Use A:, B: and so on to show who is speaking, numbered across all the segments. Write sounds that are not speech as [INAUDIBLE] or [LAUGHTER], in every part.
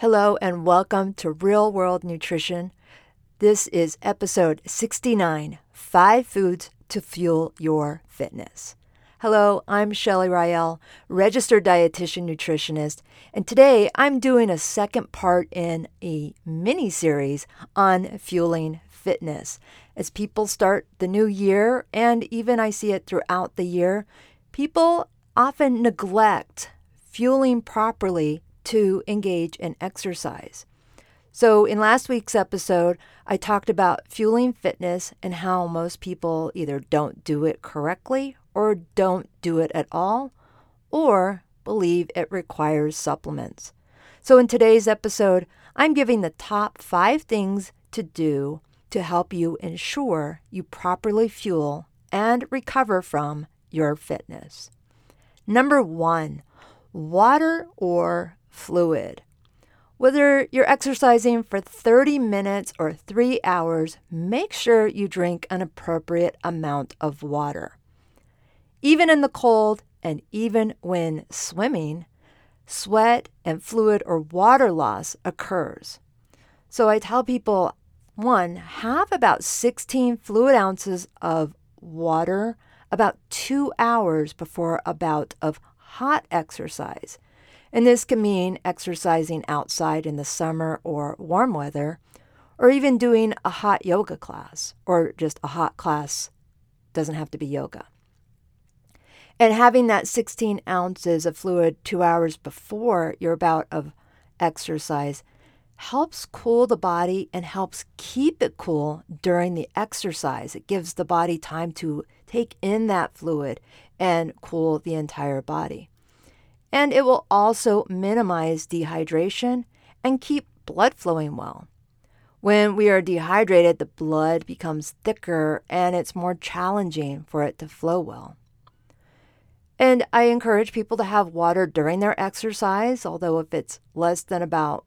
A: Hello, and welcome to Real World Nutrition. This is episode 69 Five Foods to Fuel Your Fitness. Hello, I'm Shelly Rael, registered dietitian nutritionist, and today I'm doing a second part in a mini series on fueling fitness. As people start the new year, and even I see it throughout the year, people often neglect fueling properly to engage in exercise. So, in last week's episode, I talked about fueling fitness and how most people either don't do it correctly or don't do it at all or believe it requires supplements. So, in today's episode, I'm giving the top five things to do to help you ensure you properly fuel and recover from your fitness. Number one, water or fluid. Whether you're exercising for 30 minutes or three hours, make sure you drink an appropriate amount of water. Even in the cold and even when swimming, sweat and fluid or water loss occurs. So I tell people one, have about 16 fluid ounces of water about two hours before a bout of hot exercise. And this can mean exercising outside in the summer or warm weather, or even doing a hot yoga class, or just a hot class doesn't have to be yoga. And having that 16 ounces of fluid two hours before your bout of exercise helps cool the body and helps keep it cool during the exercise. It gives the body time to take in that fluid and cool the entire body and it will also minimize dehydration and keep blood flowing well. When we are dehydrated, the blood becomes thicker and it's more challenging for it to flow well. And I encourage people to have water during their exercise, although if it's less than about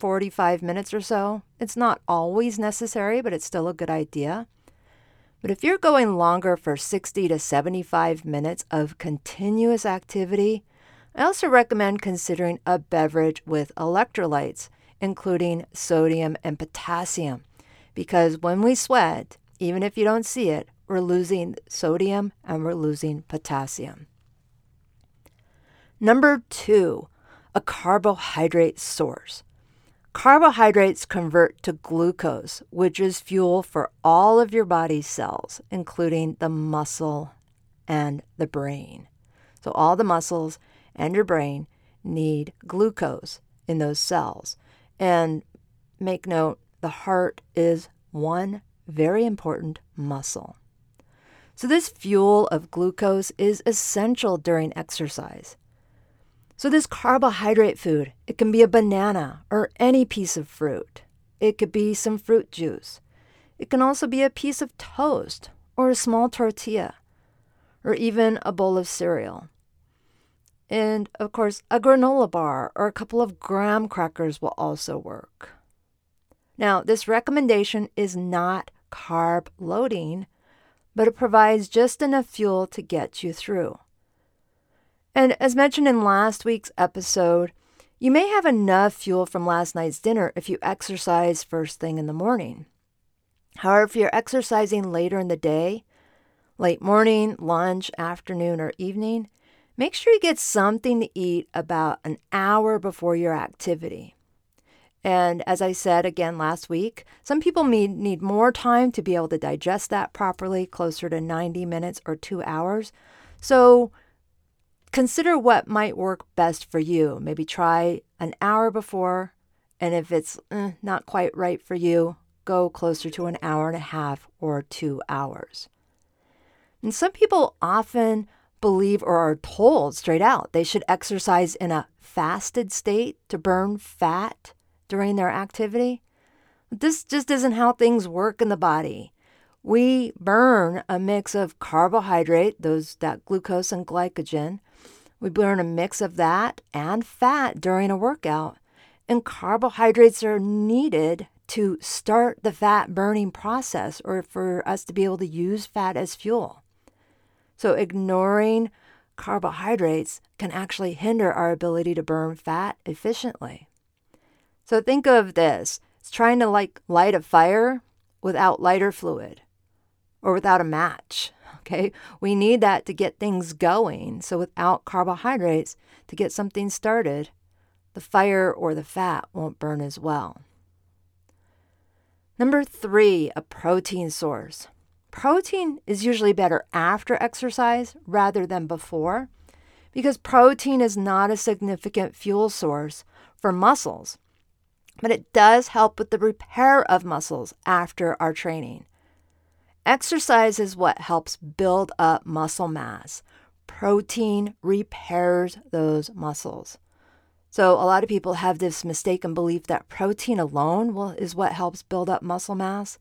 A: 45 minutes or so, it's not always necessary, but it's still a good idea. But if you're going longer for 60 to 75 minutes of continuous activity, I also recommend considering a beverage with electrolytes, including sodium and potassium, because when we sweat, even if you don't see it, we're losing sodium and we're losing potassium. Number two, a carbohydrate source. Carbohydrates convert to glucose, which is fuel for all of your body's cells, including the muscle and the brain. So, all the muscles and your brain need glucose in those cells. And make note the heart is one very important muscle. So, this fuel of glucose is essential during exercise. So, this carbohydrate food, it can be a banana or any piece of fruit. It could be some fruit juice. It can also be a piece of toast or a small tortilla or even a bowl of cereal. And of course, a granola bar or a couple of graham crackers will also work. Now, this recommendation is not carb loading, but it provides just enough fuel to get you through. And as mentioned in last week's episode, you may have enough fuel from last night's dinner if you exercise first thing in the morning. However, if you're exercising later in the day, late morning, lunch, afternoon, or evening, Make sure you get something to eat about an hour before your activity. And as I said again last week, some people need, need more time to be able to digest that properly, closer to 90 minutes or two hours. So consider what might work best for you. Maybe try an hour before, and if it's eh, not quite right for you, go closer to an hour and a half or two hours. And some people often believe or are told straight out they should exercise in a fasted state to burn fat during their activity. This just isn't how things work in the body. We burn a mix of carbohydrate, those that glucose and glycogen. We burn a mix of that and fat during a workout. And carbohydrates are needed to start the fat burning process or for us to be able to use fat as fuel. So, ignoring carbohydrates can actually hinder our ability to burn fat efficiently. So think of this it's trying to like light a fire without lighter fluid or without a match. [LAUGHS] Okay, we need that to get things going. So without carbohydrates to get something started, the fire or the fat won't burn as well. Number three, a protein source. Protein is usually better after exercise rather than before because protein is not a significant fuel source for muscles, but it does help with the repair of muscles after our training. Exercise is what helps build up muscle mass. Protein repairs those muscles. So, a lot of people have this mistaken belief that protein alone will, is what helps build up muscle mass.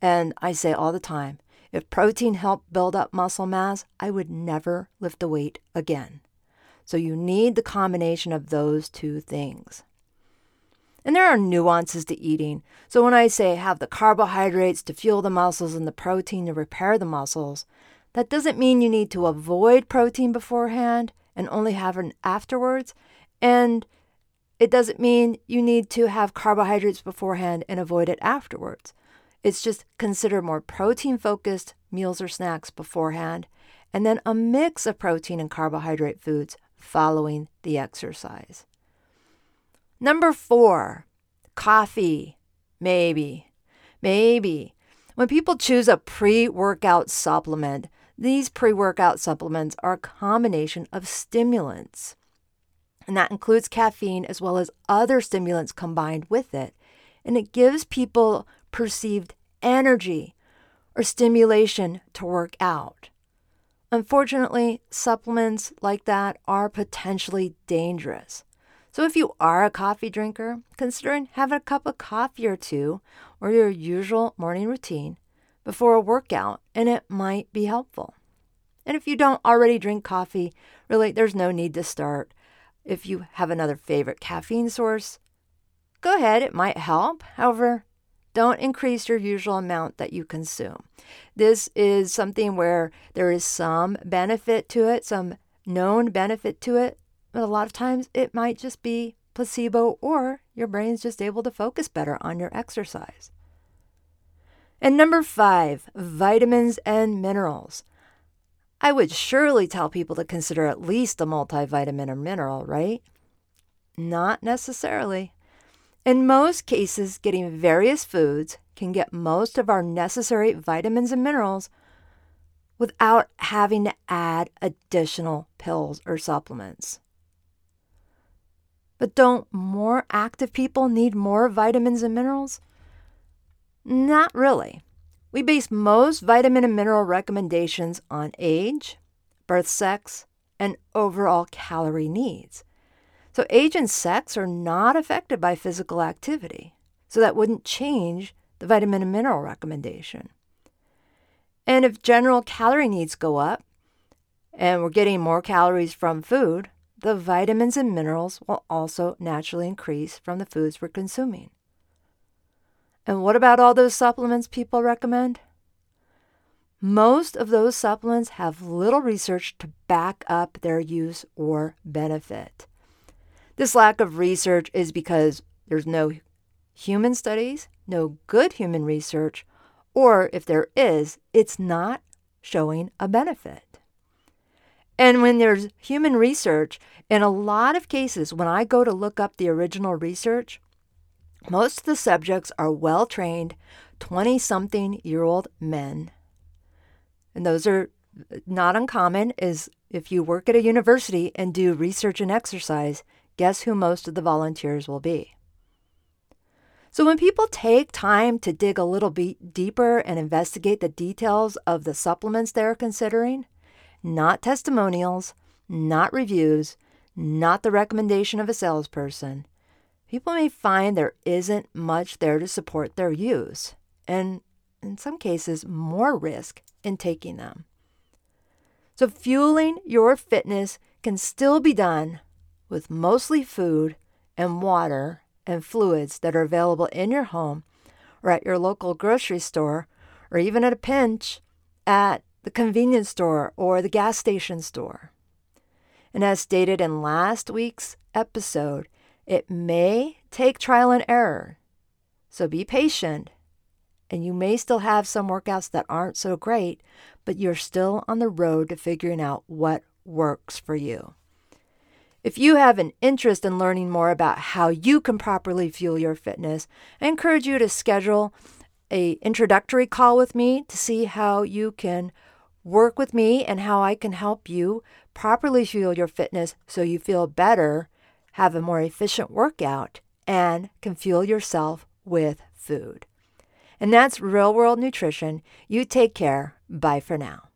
A: And I say all the time if protein helped build up muscle mass, I would never lift a weight again. So you need the combination of those two things. And there are nuances to eating. So when I say have the carbohydrates to fuel the muscles and the protein to repair the muscles, that doesn't mean you need to avoid protein beforehand and only have it afterwards. And it doesn't mean you need to have carbohydrates beforehand and avoid it afterwards. It's just consider more protein focused meals or snacks beforehand, and then a mix of protein and carbohydrate foods following the exercise. Number four, coffee. Maybe. Maybe. When people choose a pre workout supplement, these pre workout supplements are a combination of stimulants. And that includes caffeine as well as other stimulants combined with it. And it gives people perceived energy or stimulation to work out. Unfortunately, supplements like that are potentially dangerous. So if you are a coffee drinker, consider having a cup of coffee or two or your usual morning routine before a workout, and it might be helpful. And if you don't already drink coffee, really, there's no need to start. If you have another favorite caffeine source, go ahead, it might help. However, don't increase your usual amount that you consume. This is something where there is some benefit to it, some known benefit to it, but a lot of times it might just be placebo or your brain's just able to focus better on your exercise. And number five, vitamins and minerals. I would surely tell people to consider at least a multivitamin or mineral, right? Not necessarily. In most cases, getting various foods can get most of our necessary vitamins and minerals without having to add additional pills or supplements. But don't more active people need more vitamins and minerals? Not really. We base most vitamin and mineral recommendations on age, birth sex, and overall calorie needs. So, age and sex are not affected by physical activity. So, that wouldn't change the vitamin and mineral recommendation. And if general calorie needs go up and we're getting more calories from food, the vitamins and minerals will also naturally increase from the foods we're consuming. And what about all those supplements people recommend? Most of those supplements have little research to back up their use or benefit. This lack of research is because there's no human studies, no good human research, or if there is, it's not showing a benefit. And when there's human research, in a lot of cases, when I go to look up the original research, most of the subjects are well trained 20 something year old men. And those are uh, not uncommon, is if you work at a university and do research and exercise, guess who most of the volunteers will be? So, when people take time to dig a little bit deeper and investigate the details of the supplements they're considering, not testimonials, not reviews, not the recommendation of a salesperson, people may find there isn't much there to support their use, and in some cases, more risk in taking them. So, fueling your fitness can still be done with mostly food and water and fluids that are available in your home or at your local grocery store or even at a pinch at the convenience store or the gas station store. And as stated in last week's episode, It may take trial and error, so be patient. And you may still have some workouts that aren't so great, but you're still on the road to figuring out what works for you. If you have an interest in learning more about how you can properly fuel your fitness, I encourage you to schedule a introductory call with me to see how you can work with me and how I can help you properly fuel your fitness so you feel better, have a more efficient workout, and can fuel yourself with food. And that's real world nutrition. You take care. Bye for now.